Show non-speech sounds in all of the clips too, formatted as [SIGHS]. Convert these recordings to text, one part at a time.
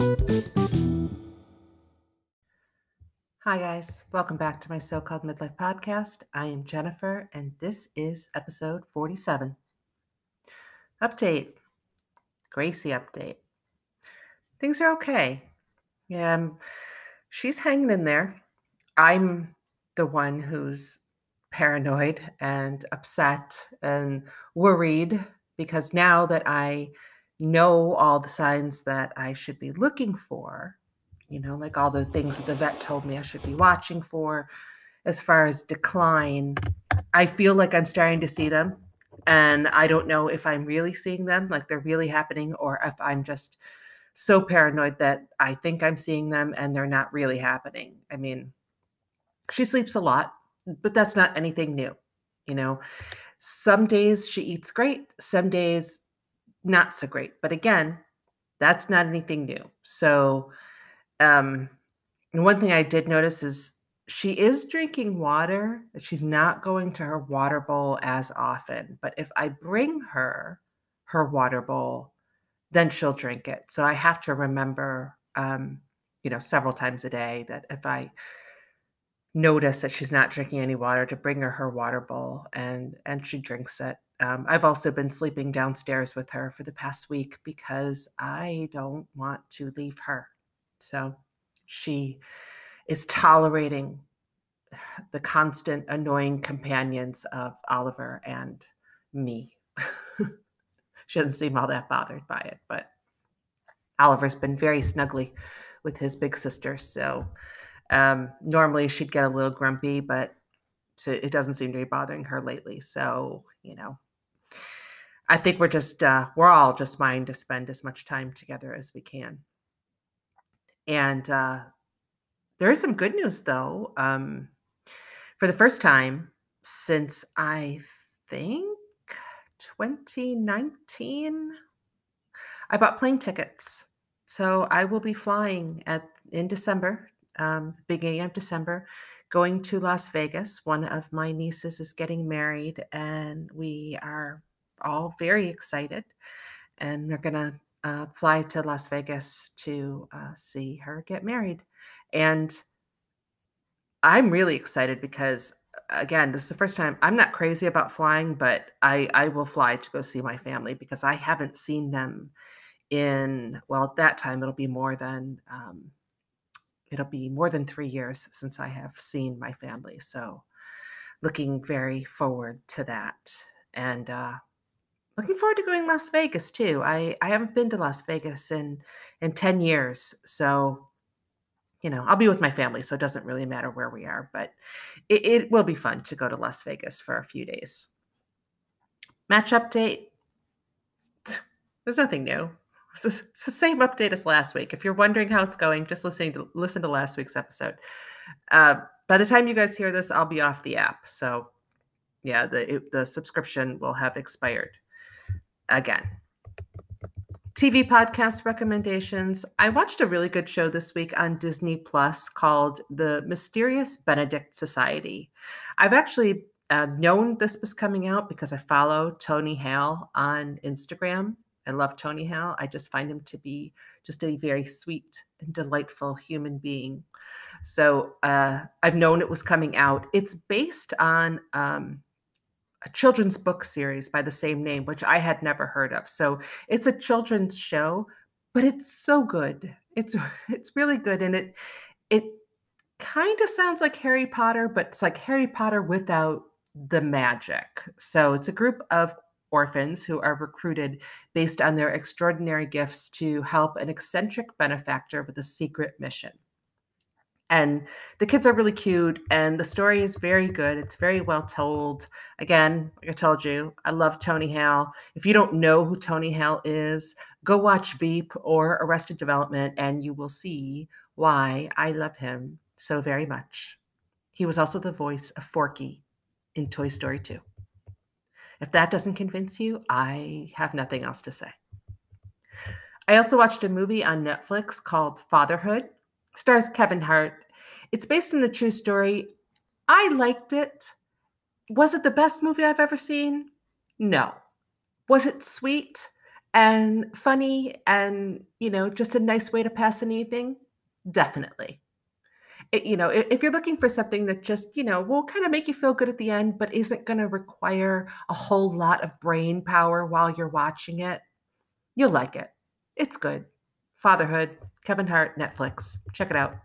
Hi, guys. Welcome back to my so called midlife podcast. I am Jennifer, and this is episode 47. Update Gracie update. Things are okay. Yeah, um, she's hanging in there. I'm the one who's paranoid and upset and worried because now that I know all the signs that I should be looking for, you know, like all the things that the vet told me I should be watching for as far as decline, I feel like I'm starting to see them. And I don't know if I'm really seeing them, like they're really happening, or if I'm just so paranoid that I think I'm seeing them and they're not really happening. I mean, she sleeps a lot, but that's not anything new. You know, some days she eats great, some days not so great. But again, that's not anything new. So, um, one thing I did notice is she is drinking water, but she's not going to her water bowl as often. But if I bring her her water bowl, then she'll drink it. So I have to remember, um, you know, several times a day that if I notice that she's not drinking any water, to bring her her water bowl and and she drinks it. Um, I've also been sleeping downstairs with her for the past week because I don't want to leave her. So she is tolerating the constant annoying companions of Oliver and me. [LAUGHS] she doesn't seem all that bothered by it, but Oliver's been very snuggly with his big sister. So um, normally she'd get a little grumpy, but it doesn't seem to be bothering her lately. So, you know, I think we're just, uh, we're all just trying to spend as much time together as we can. And uh, there is some good news, though. Um, for the first time since I think 2019, I bought plane tickets. So I will be flying at in December um, beginning of December, going to Las Vegas. One of my nieces is getting married, and we are all very excited. And we're going to uh, fly to Las Vegas to uh, see her get married. And I'm really excited because, again, this is the first time I'm not crazy about flying, but I, I will fly to go see my family because I haven't seen them in, well, at that time, it'll be more than um, it'll be more than three years since I have seen my family. So, looking very forward to that. And uh, looking forward to going to Las Vegas too. I, I haven't been to Las Vegas in, in 10 years. So, you know, I'll be with my family, so it doesn't really matter where we are, but it, it will be fun to go to Las Vegas for a few days. Match update. [SIGHS] There's nothing new. It's, it's the same update as last week. If you're wondering how it's going, just listening to listen to last week's episode. Uh, by the time you guys hear this, I'll be off the app. So, yeah, the it, the subscription will have expired again. TV podcast recommendations. I watched a really good show this week on Disney Plus called The Mysterious Benedict Society. I've actually uh, known this was coming out because I follow Tony Hale on Instagram I love Tony Hale. I just find him to be just a very sweet and delightful human being. So uh, I've known it was coming out. It's based on um, a children's book series by the same name, which I had never heard of. So it's a children's show, but it's so good. It's [LAUGHS] it's really good, and it it kind of sounds like Harry Potter, but it's like Harry Potter without the magic. So it's a group of orphans who are recruited based on their extraordinary gifts to help an eccentric benefactor with a secret mission. And the kids are really cute, and the story is very good. It's very well told. Again, like I told you, I love Tony Hale. If you don't know who Tony Hale is, go watch Veep or Arrested Development, and you will see why I love him so very much. He was also the voice of Forky in Toy Story 2. If that doesn't convince you, I have nothing else to say. I also watched a movie on Netflix called Fatherhood. Stars Kevin Hart. It's based on a true story. I liked it. Was it the best movie I've ever seen? No. Was it sweet? and funny and, you know, just a nice way to pass an evening, definitely. It, you know, if, if you're looking for something that just, you know, will kind of make you feel good at the end, but isn't going to require a whole lot of brain power while you're watching it, you'll like it. It's good. Fatherhood, Kevin Hart, Netflix. Check it out.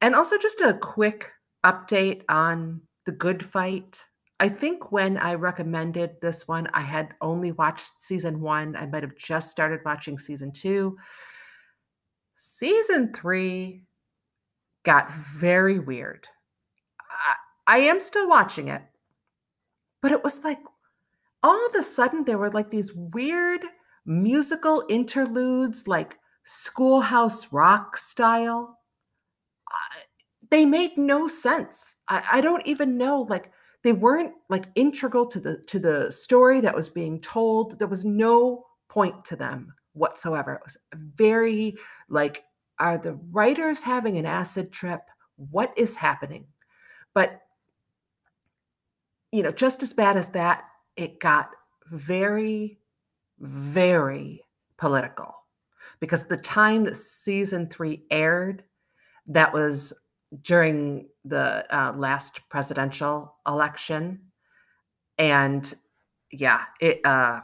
And also, just a quick update on The Good Fight. I think when I recommended this one, I had only watched season one. I might have just started watching season two. Season three got very weird. I, I am still watching it, but it was like all of a sudden there were like these weird musical interludes, like schoolhouse rock style. I, they made no sense. I, I don't even know, like, they weren't like integral to the to the story that was being told there was no point to them whatsoever it was very like are the writers having an acid trip what is happening but you know just as bad as that it got very very political because the time that season 3 aired that was during the uh, last presidential election. And yeah, it uh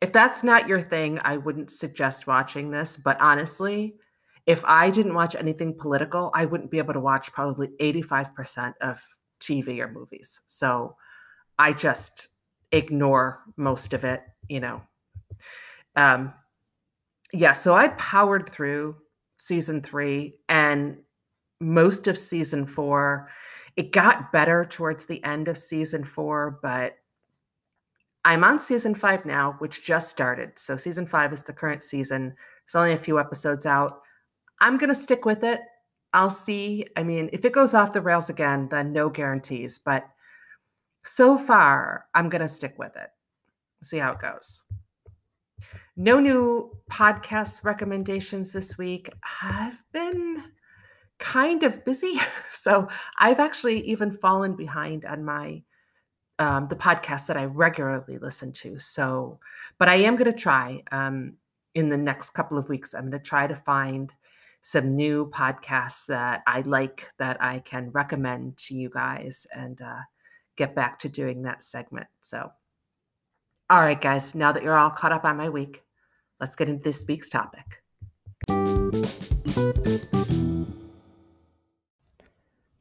if that's not your thing, I wouldn't suggest watching this, but honestly, if I didn't watch anything political, I wouldn't be able to watch probably 85% of TV or movies. So I just ignore most of it, you know. Um yeah, so I powered through season 3 and most of season four. It got better towards the end of season four, but I'm on season five now, which just started. So season five is the current season. It's only a few episodes out. I'm going to stick with it. I'll see. I mean, if it goes off the rails again, then no guarantees. But so far, I'm going to stick with it. See how it goes. No new podcast recommendations this week. I've been kind of busy. [LAUGHS] So I've actually even fallen behind on my um, the podcasts that I regularly listen to. So, but I am going to try um, in the next couple of weeks. I'm going to try to find some new podcasts that I like that I can recommend to you guys and uh, get back to doing that segment. So, all right, guys, now that you're all caught up on my week, let's get into this week's topic.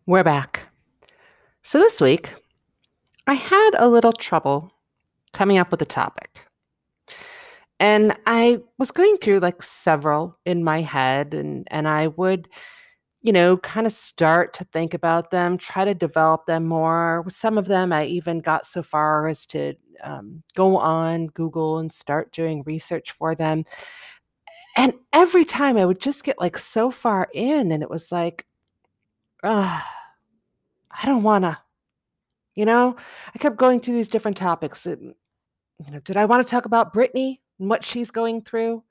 We're back. So this week, I had a little trouble coming up with a topic. And I was going through like several in my head, and, and I would, you know, kind of start to think about them, try to develop them more. With some of them, I even got so far as to um, go on Google and start doing research for them. And every time I would just get like so far in, and it was like, uh, I don't want to, you know, I kept going through these different topics. And, you know, did I want to talk about Britney and what she's going through?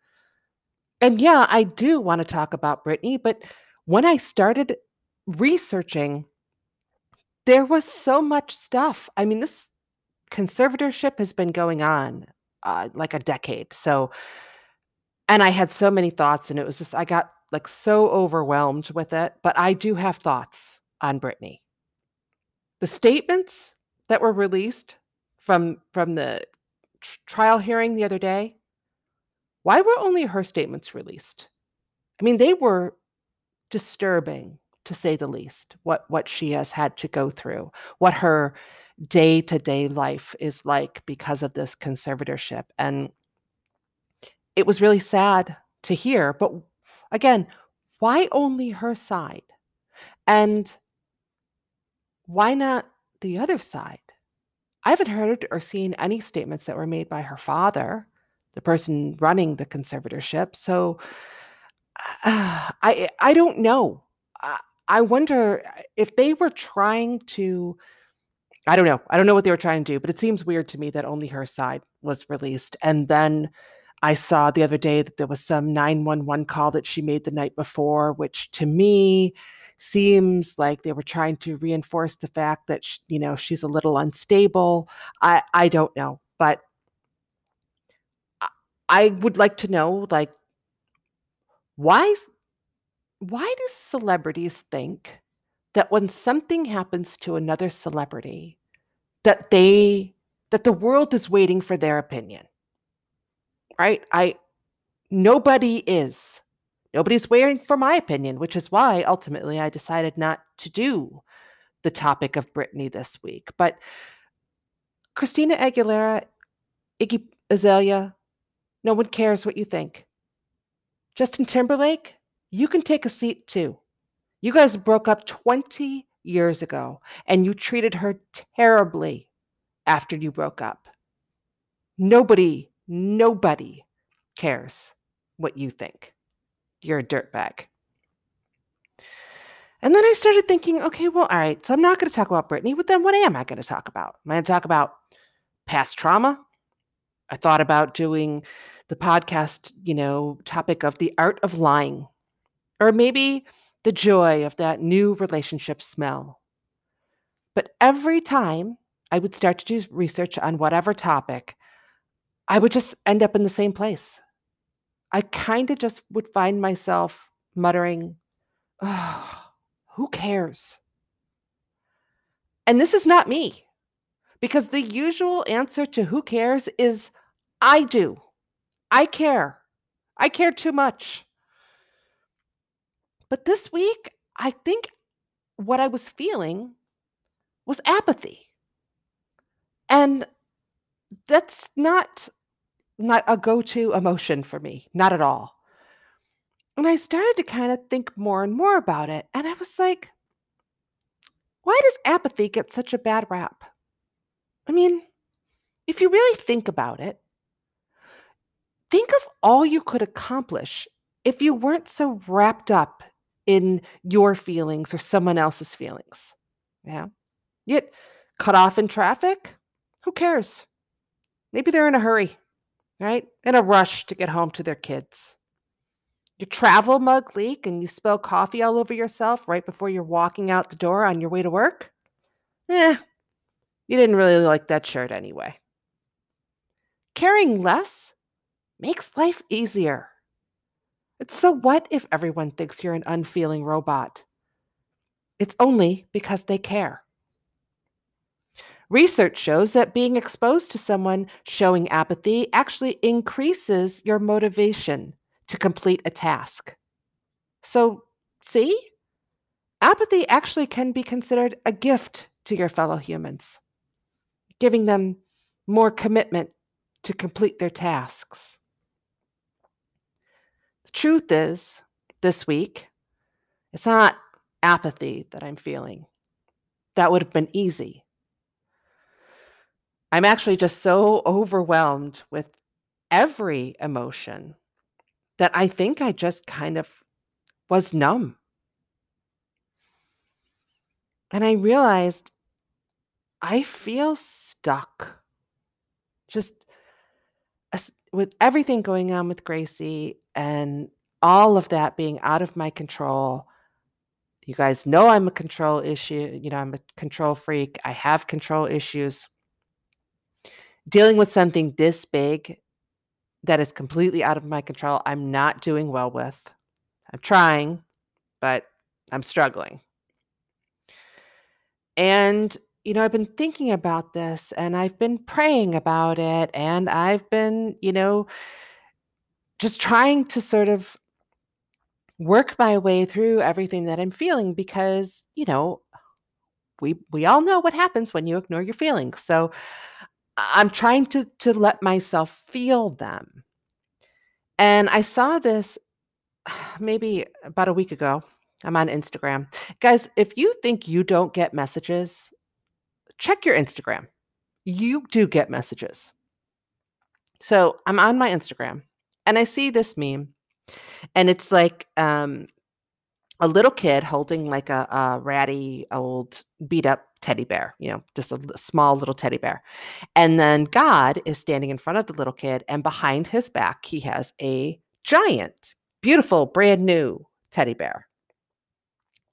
And yeah, I do want to talk about Britney, but when I started researching, there was so much stuff. I mean, this conservatorship has been going on uh, like a decade. So, and I had so many thoughts, and it was just, I got like so overwhelmed with it. But I do have thoughts on Britney. The statements that were released from from the tr- trial hearing the other day, why were only her statements released? I mean, they were disturbing to say the least. What what she has had to go through, what her day-to-day life is like because of this conservatorship and it was really sad to hear, but again, why only her side? And why not the other side? I haven't heard or seen any statements that were made by her father, the person running the conservatorship. So uh, I I don't know. I, I wonder if they were trying to I don't know. I don't know what they were trying to do, but it seems weird to me that only her side was released. And then I saw the other day that there was some 911 call that she made the night before, which to me seems like they were trying to reinforce the fact that she, you know she's a little unstable. I I don't know, but I would like to know, like, why why do celebrities think that when something happens to another celebrity, that they that the world is waiting for their opinion? Right? I nobody is. Nobody's waiting for my opinion, which is why ultimately I decided not to do the topic of Britney this week. But Christina Aguilera, Iggy Azalea, no one cares what you think. Justin Timberlake, you can take a seat too. You guys broke up 20 years ago and you treated her terribly after you broke up. Nobody, nobody cares what you think. You're a dirtbag. And then I started thinking, okay, well, all right, so I'm not going to talk about Britney, but then what am I going to talk about? Am I going to talk about past trauma? I thought about doing the podcast, you know, topic of the art of lying, or maybe the joy of that new relationship smell. But every time I would start to do research on whatever topic, I would just end up in the same place. I kind of just would find myself muttering, oh, who cares? And this is not me, because the usual answer to who cares is I do. I care. I care too much. But this week, I think what I was feeling was apathy. And that's not not a go-to emotion for me, not at all. And I started to kind of think more and more about it. And I was like, why does apathy get such a bad rap? I mean, if you really think about it, think of all you could accomplish if you weren't so wrapped up in your feelings or someone else's feelings. Yeah. Yet cut off in traffic, who cares? Maybe they're in a hurry, right? In a rush to get home to their kids your travel mug leak and you spill coffee all over yourself right before you're walking out the door on your way to work? Eh, you didn't really like that shirt anyway. Caring less makes life easier. It's so what if everyone thinks you're an unfeeling robot? It's only because they care. Research shows that being exposed to someone showing apathy actually increases your motivation to complete a task. So, see, apathy actually can be considered a gift to your fellow humans, giving them more commitment to complete their tasks. Truth is, this week, it's not apathy that I'm feeling. That would have been easy. I'm actually just so overwhelmed with every emotion that I think I just kind of was numb. And I realized I feel stuck. Just with everything going on with Gracie and all of that being out of my control. You guys know I'm a control issue, you know, I'm a control freak. I have control issues. Dealing with something this big that is completely out of my control, I'm not doing well with. I'm trying, but I'm struggling. And, you know, I've been thinking about this and I've been praying about it and I've been, you know, just trying to sort of work my way through everything that I'm feeling because, you know, we we all know what happens when you ignore your feelings. So I'm trying to to let myself feel them. And I saw this [SIGHS] maybe about a week ago. I'm on Instagram. Guys, if you think you don't get messages, check your Instagram. You do get messages. So I'm on my Instagram and I see this meme, and it's like um, a little kid holding like a, a ratty old beat up teddy bear, you know, just a small little teddy bear. And then God is standing in front of the little kid, and behind his back, he has a giant, beautiful, brand new teddy bear.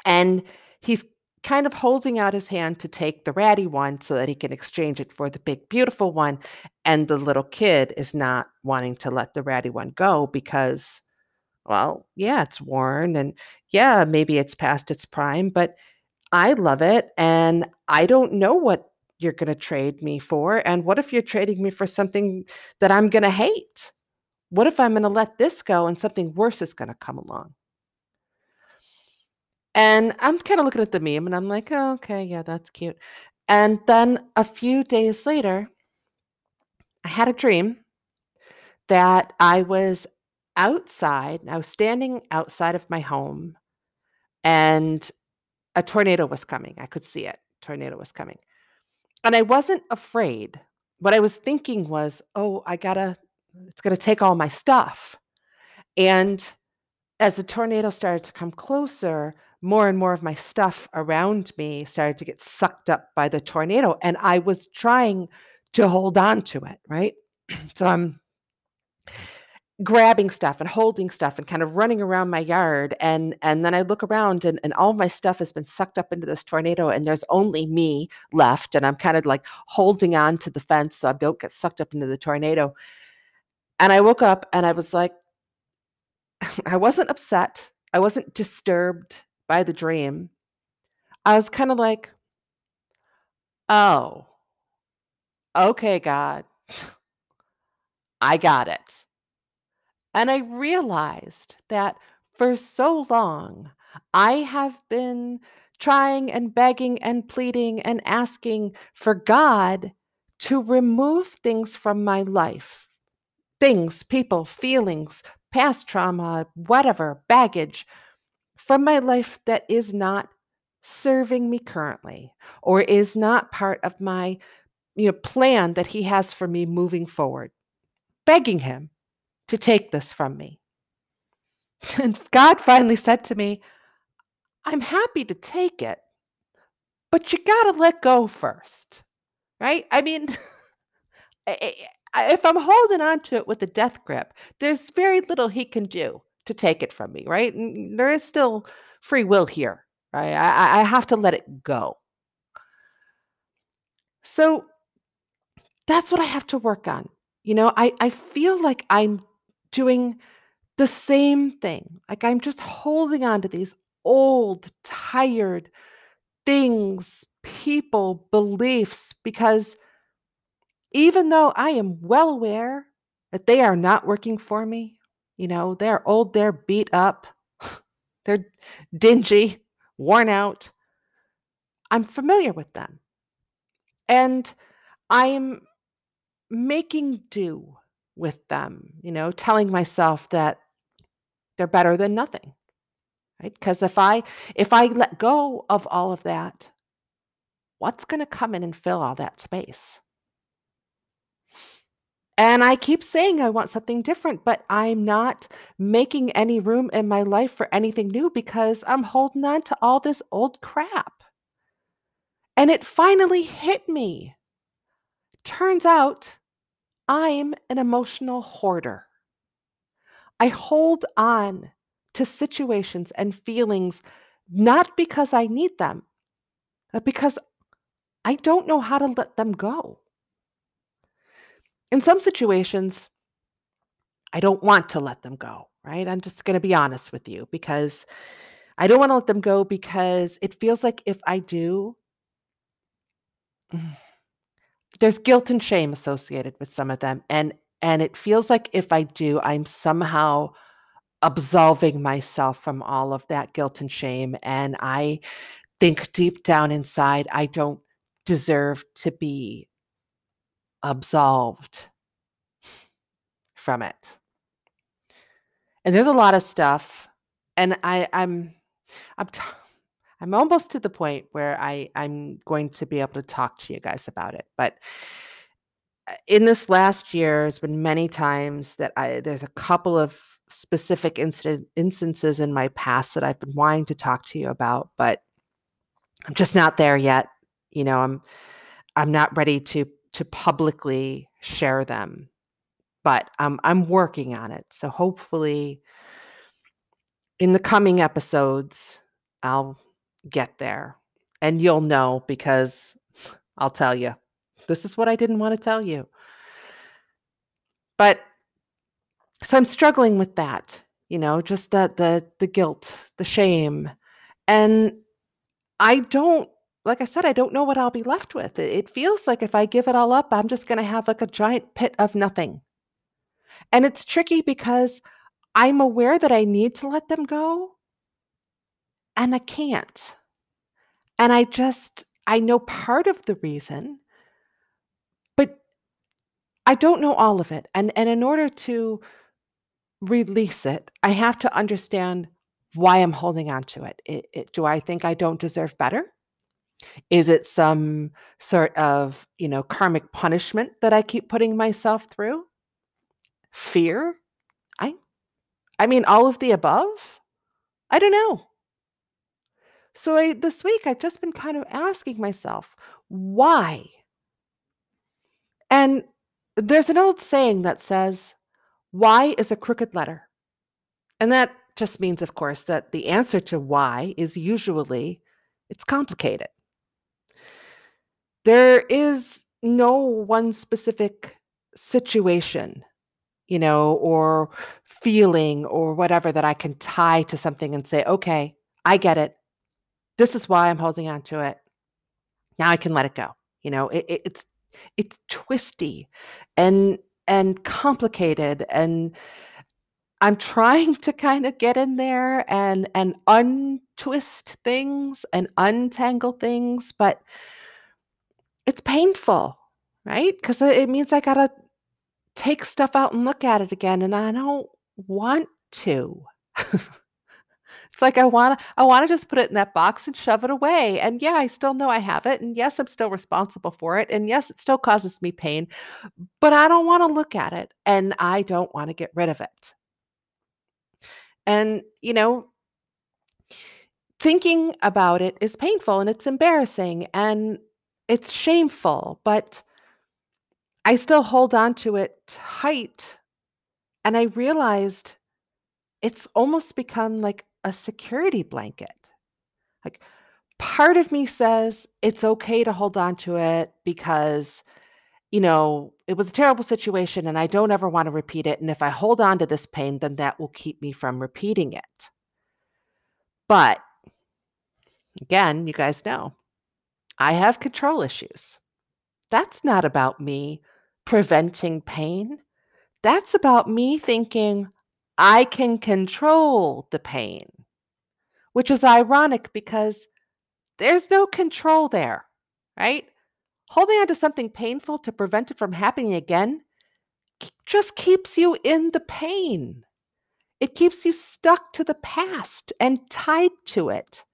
And he's kind of holding out his hand to take the ratty one so that he can exchange it for the big, beautiful one. And the little kid is not wanting to let the ratty one go because, well, yeah, it's worn and yeah, maybe it's past its prime, but I love it. And I don't know what you're going to trade me for. And what if you're trading me for something that I'm going to hate? What if I'm going to let this go and something worse is going to come along? And I'm kind of looking at the meme and I'm like, oh, okay, yeah, that's cute. And then a few days later, I had a dream that I was outside. I was standing outside of my home and a tornado was coming. I could see it. Tornado was coming. And I wasn't afraid. What I was thinking was, oh, I gotta, it's gonna take all my stuff. And as the tornado started to come closer, more and more of my stuff around me started to get sucked up by the tornado. And I was trying to hold on to it, right? [CLEARS THROAT] so I'm grabbing stuff and holding stuff and kind of running around my yard and and then I look around and, and all my stuff has been sucked up into this tornado and there's only me left and I'm kind of like holding on to the fence so I don't get sucked up into the tornado. And I woke up and I was like [SIGHS] I wasn't upset. I wasn't disturbed by the dream. I was kind of like, oh, okay, God, I got it. And I realized that for so long, I have been trying and begging and pleading and asking for God to remove things from my life things, people, feelings, past trauma, whatever, baggage from my life that is not serving me currently or is not part of my you know plan that he has for me moving forward begging him to take this from me. [LAUGHS] And God finally said to me, I'm happy to take it, but you got to let go first. Right? I mean, [LAUGHS] if I'm holding on to it with a death grip, there's very little he can do to take it from me, right? And there is still free will here, right? I, I have to let it go. So that's what I have to work on. You know, I, I feel like I'm doing the same thing. Like I'm just holding on to these old, tired things, people, beliefs, because even though I am well aware that they are not working for me, you know, they're old, they're beat up, [LAUGHS] they're dingy, worn out. I'm familiar with them. And I'm making do with them, you know, telling myself that they're better than nothing. Right? Because if I if I let go of all of that, what's going to come in and fill all that space? And I keep saying I want something different, but I'm not making any room in my life for anything new because I'm holding on to all this old crap. And it finally hit me. Turns out I'm an emotional hoarder. I hold on to situations and feelings not because I need them, but because I don't know how to let them go. In some situations, I don't want to let them go, right? I'm just going to be honest with you because I don't want to let them go because it feels like if I do, [SIGHS] there's guilt and shame associated with some of them and and it feels like if i do i'm somehow absolving myself from all of that guilt and shame and i think deep down inside i don't deserve to be absolved from it and there's a lot of stuff and i i'm i'm t- I'm almost to the point where I I'm going to be able to talk to you guys about it. But uh, in this last year, there's been many times that I there's a couple of specific incident, instances in my past that I've been wanting to talk to you about, but I'm just not there yet. You know, I'm I'm not ready to to publicly share them, but I'm I'm working on it. So hopefully, in the coming episodes, I'll get there. And you'll know because I'll tell you. This is what I didn't want to tell you. But so I'm struggling with that, you know, just the the the guilt, the shame. And I don't like I said, I don't know what I'll be left with. It, feels like if I give it all up, I'm just going to have like a giant pit of nothing. And it's tricky because I'm aware that I need to let them go and I can't. And I just, I know part of the reason, but I don't know all of it. And, and in order to release it, I have to understand why I'm holding on to it. It, it. Do I think I don't deserve better? Is it some sort of, you know, karmic punishment that I keep putting myself through? Fear? I I mean all of the above? I don't know. So I this week I've just been kind of asking myself, why? And there's an old saying that says, why is a crooked letter? And that just means, of course, that the answer to why is usually it's complicated. There is no one specific situation, you know, or feeling or whatever that I can tie to something and say, okay, I get it. This is why I'm holding on to it. Now I can let it go. You know, it, it, it's it's twisty and and complicated and I'm trying to kind of get in there and and untwist things and untangle things, but it's painful, right? Because it means I gotta take stuff out and look at it again, and I don't want to. [LAUGHS] it's like I want to I want to just put it in that box and shove it away. And yeah, I still know I have it, and yes, I'm still responsible for it, and yes, it still causes me pain, but I don't want to look at it, and I don't want to get rid of it. And, you know, thinking about it is painful and it's embarrassing and it's shameful, but I still hold on to it tight. And I realized it's almost become like a security blanket. Like part of me says it's okay to hold on to it because you know, it was a terrible situation and I don't ever want to repeat it. And if I hold on to this pain, then that will keep me from repeating it. But again, you guys know I have control issues. That's not about me preventing pain. That's about me thinking I can control the pain, which is ironic because there's no control there, right? holding on to something painful to prevent it from happening again just keeps you in the pain. It keeps you stuck to the past and tied to it.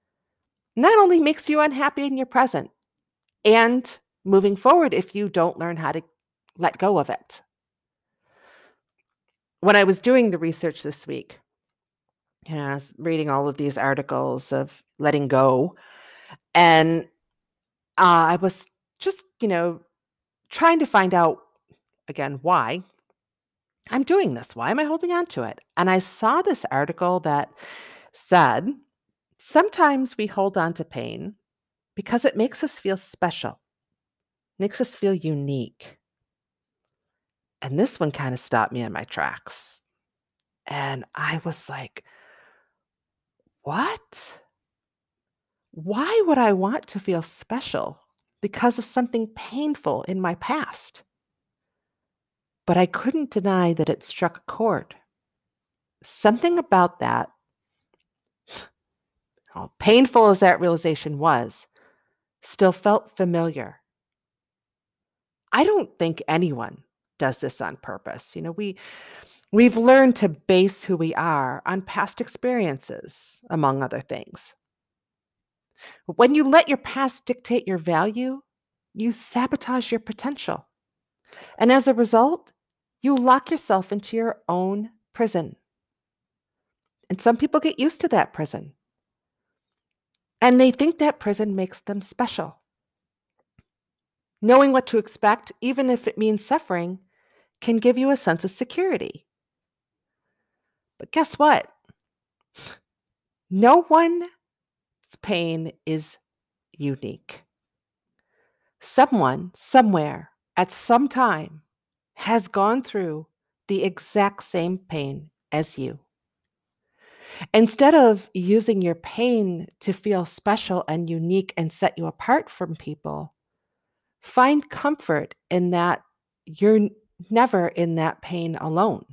Not only makes you unhappy in your present and moving forward if you don't learn how to let go of it. When I was doing the research this week, you know, I was reading all of these articles of letting go, and uh, I was just, you know, trying to find out again why I'm doing this. Why am I holding on to it? And I saw this article that said sometimes we hold on to pain because it makes us feel special, makes us feel unique. And this one kind of stopped me in my tracks. And I was like, what? Why would I want to feel special? because of something painful in my past. But I couldn't deny that it struck a chord. Something about that, how painful as that realization was, still felt familiar. I don't think anyone does this on purpose. You know, we we've learned to base who we are on past experiences, among other things. When you let your past dictate your value, you sabotage your potential. And as a result, you lock yourself into your own prison. And some people get used to that prison. And they think that prison makes them special. Knowing what to expect, even if it means suffering, can give you a sense of security. But guess what? No one's pain is unique. Someone, somewhere, at some time, has gone through the exact same pain as you. Instead of using your pain to feel special and unique and set you apart from people, find comfort in that you're never in that pain alone.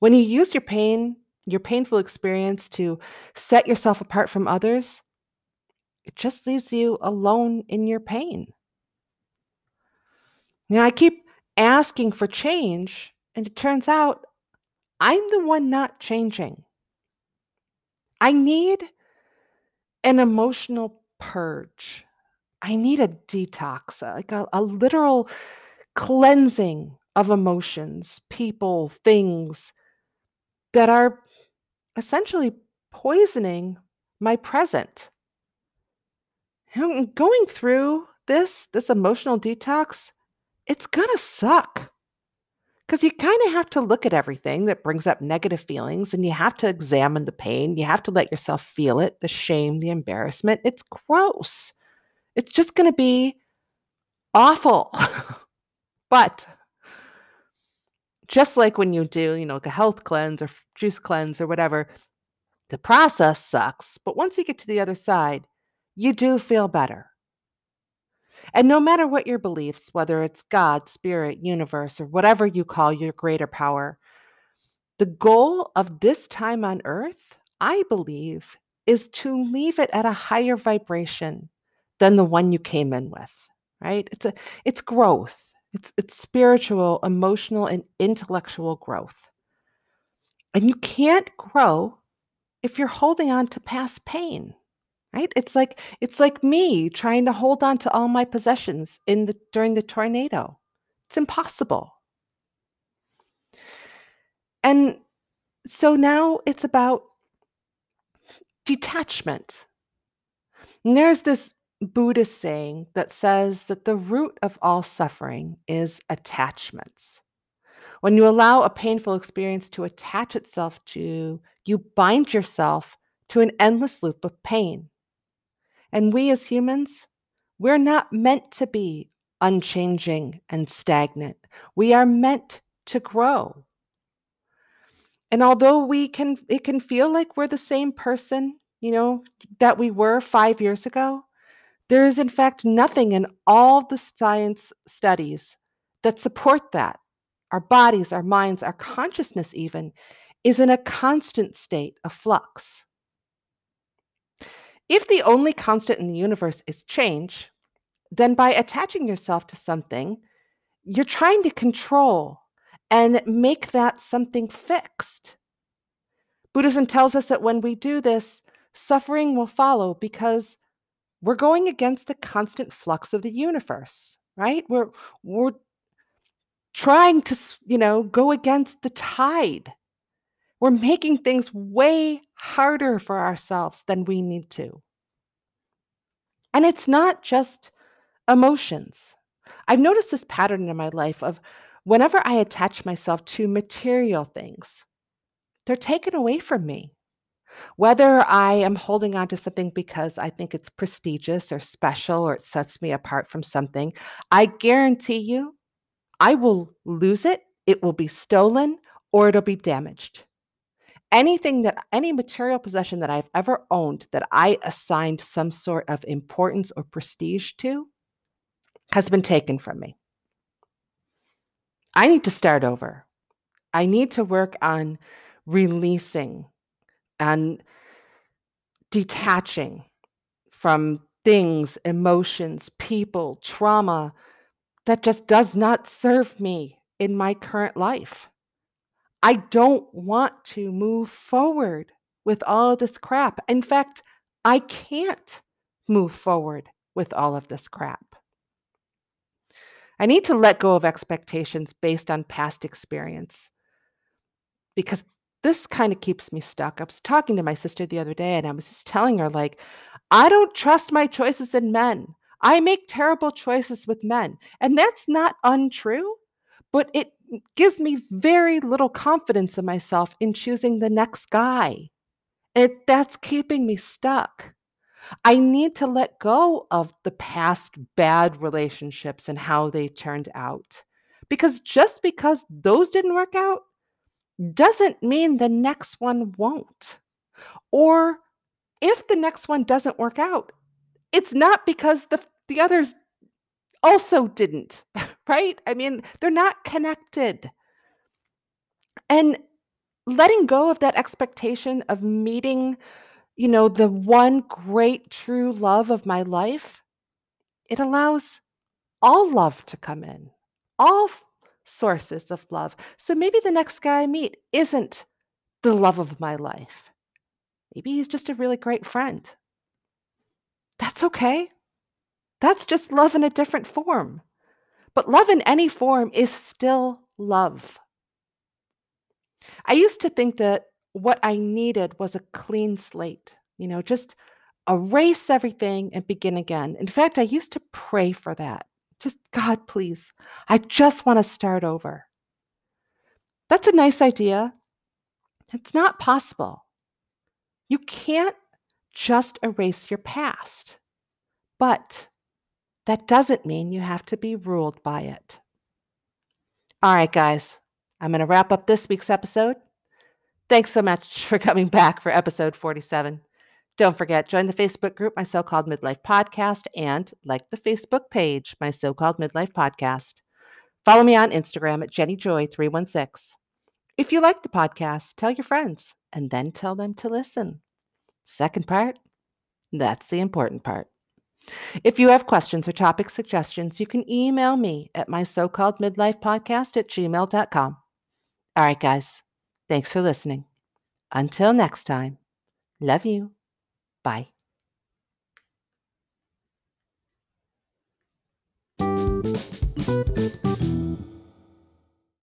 When you use your pain, your painful experience to set yourself apart from others, it just leaves you alone in your pain. Now, I keep asking for change, and it turns out I'm the one not changing. I need an emotional purge. I need a detox, uh, like a, a literal cleansing of emotions, people, things that are essentially poisoning my present. going through this this emotional detox, it's to suck. Cuz you kind of have to look at everything that brings up negative feelings and you have to examine the pain. You have to let yourself feel it, the shame, the embarrassment. It's gross. It's just going to be awful. [LAUGHS] but just like when you do, you know, like a health cleanse or juice cleanse or whatever, the process sucks. But once you get to the other side, you do feel better. And no matter what your beliefs, whether it's God, spirit, universe, or whatever you call your greater power, the goal of this time on earth, I believe, is to leave it at a higher vibration than the one you came in with, right? It's a it's growth. It's it's spiritual, emotional and intellectual growth. And you can't grow if you're holding on to past pain right? It's like it's like me trying to hold on to all my possessions in the during the tornado. It's impossible. And so now it's about detachment. And there's this buddhist saying that says that the root of all suffering is attachments. When you allow a painful experience to attach itself to you bind yourself to an endless loop of pain and we as humans, we're not meant to be unchanging and stagnant. We are meant to grow. And although we can it can feel like we're the same person, you know, that we were 5 years ago, there is in fact nothing in all the science studies that support that. Our bodies, our minds, our consciousness even is in a constant state of flux. If the only constant in the universe is change, then by attaching yourself to something, you're trying to control and make that something fixed. Buddhism tells us that when we do this, suffering will follow because we're going against the constant flux of the universe, right? We're we're trying to, you know, go against the tide we're making things way harder for ourselves than we need to. And it's not just emotions. I've noticed this pattern in my life of whenever I attach myself to material things, they're taken away from me. Whether I am holding on to something because I think it's prestigious or special or it sets me apart from something, I guarantee you I will lose it, it will be stolen, or it'll be damaged anything that any material possession that I've ever owned that I assigned some sort of importance or prestige to has been taken from me. I need to start over. I need to work on releasing and detaching from things, emotions, people, trauma that just does not serve me in my current life. I don't want to move forward with all this crap. In fact, I can't move forward with all of this crap. I need to let go of expectations based on past experience because this kind of keeps me stuck. I was talking to my sister the other day and I was just telling her, like, I don't trust my choices in men. I make terrible choices with men. And that's not untrue, but it gives me very little confidence in myself in choosing the next guy. It that's keeping me stuck. I need to let go of the past bad relationships and how they turned out. Because just because those didn't work out doesn't mean the next one won't. Or if the next one doesn't work out, it's not because the the others also didn't, [LAUGHS] right? I mean, they're not connected. And letting go of that expectation of meeting, you know, the one great true love of my life, it allows all love to come in, all sources of love. So maybe the next guy I meet isn't the love of my life. Maybe he's just a really great friend. That's okay. That's just love in a different form. But love in any form is still love. I used to think that what I needed was a clean slate, you know, just erase everything and begin again. In fact, I used to pray for that. Just, God, please, I just want to start over. That's a nice idea. It's not possible. You can't just erase your past, but that doesn't mean you have to be ruled by it. All right, guys, I'm going to wrap up this week's episode. Thanks so much [LAUGHS] for coming back for episode 47. Don't forget, join the Facebook group, My So Called Midlife Podcast, and like the Facebook page, My So Called Midlife Podcast. Follow me on Instagram at JennyJoy316. If you like the podcast, tell your friends and then tell them to listen. Second part, that's the important part. If you have questions or topic suggestions, you can email me at my so called midlife podcast at gmail.com. All right, guys, thanks for listening. Until next time, love you. Bye.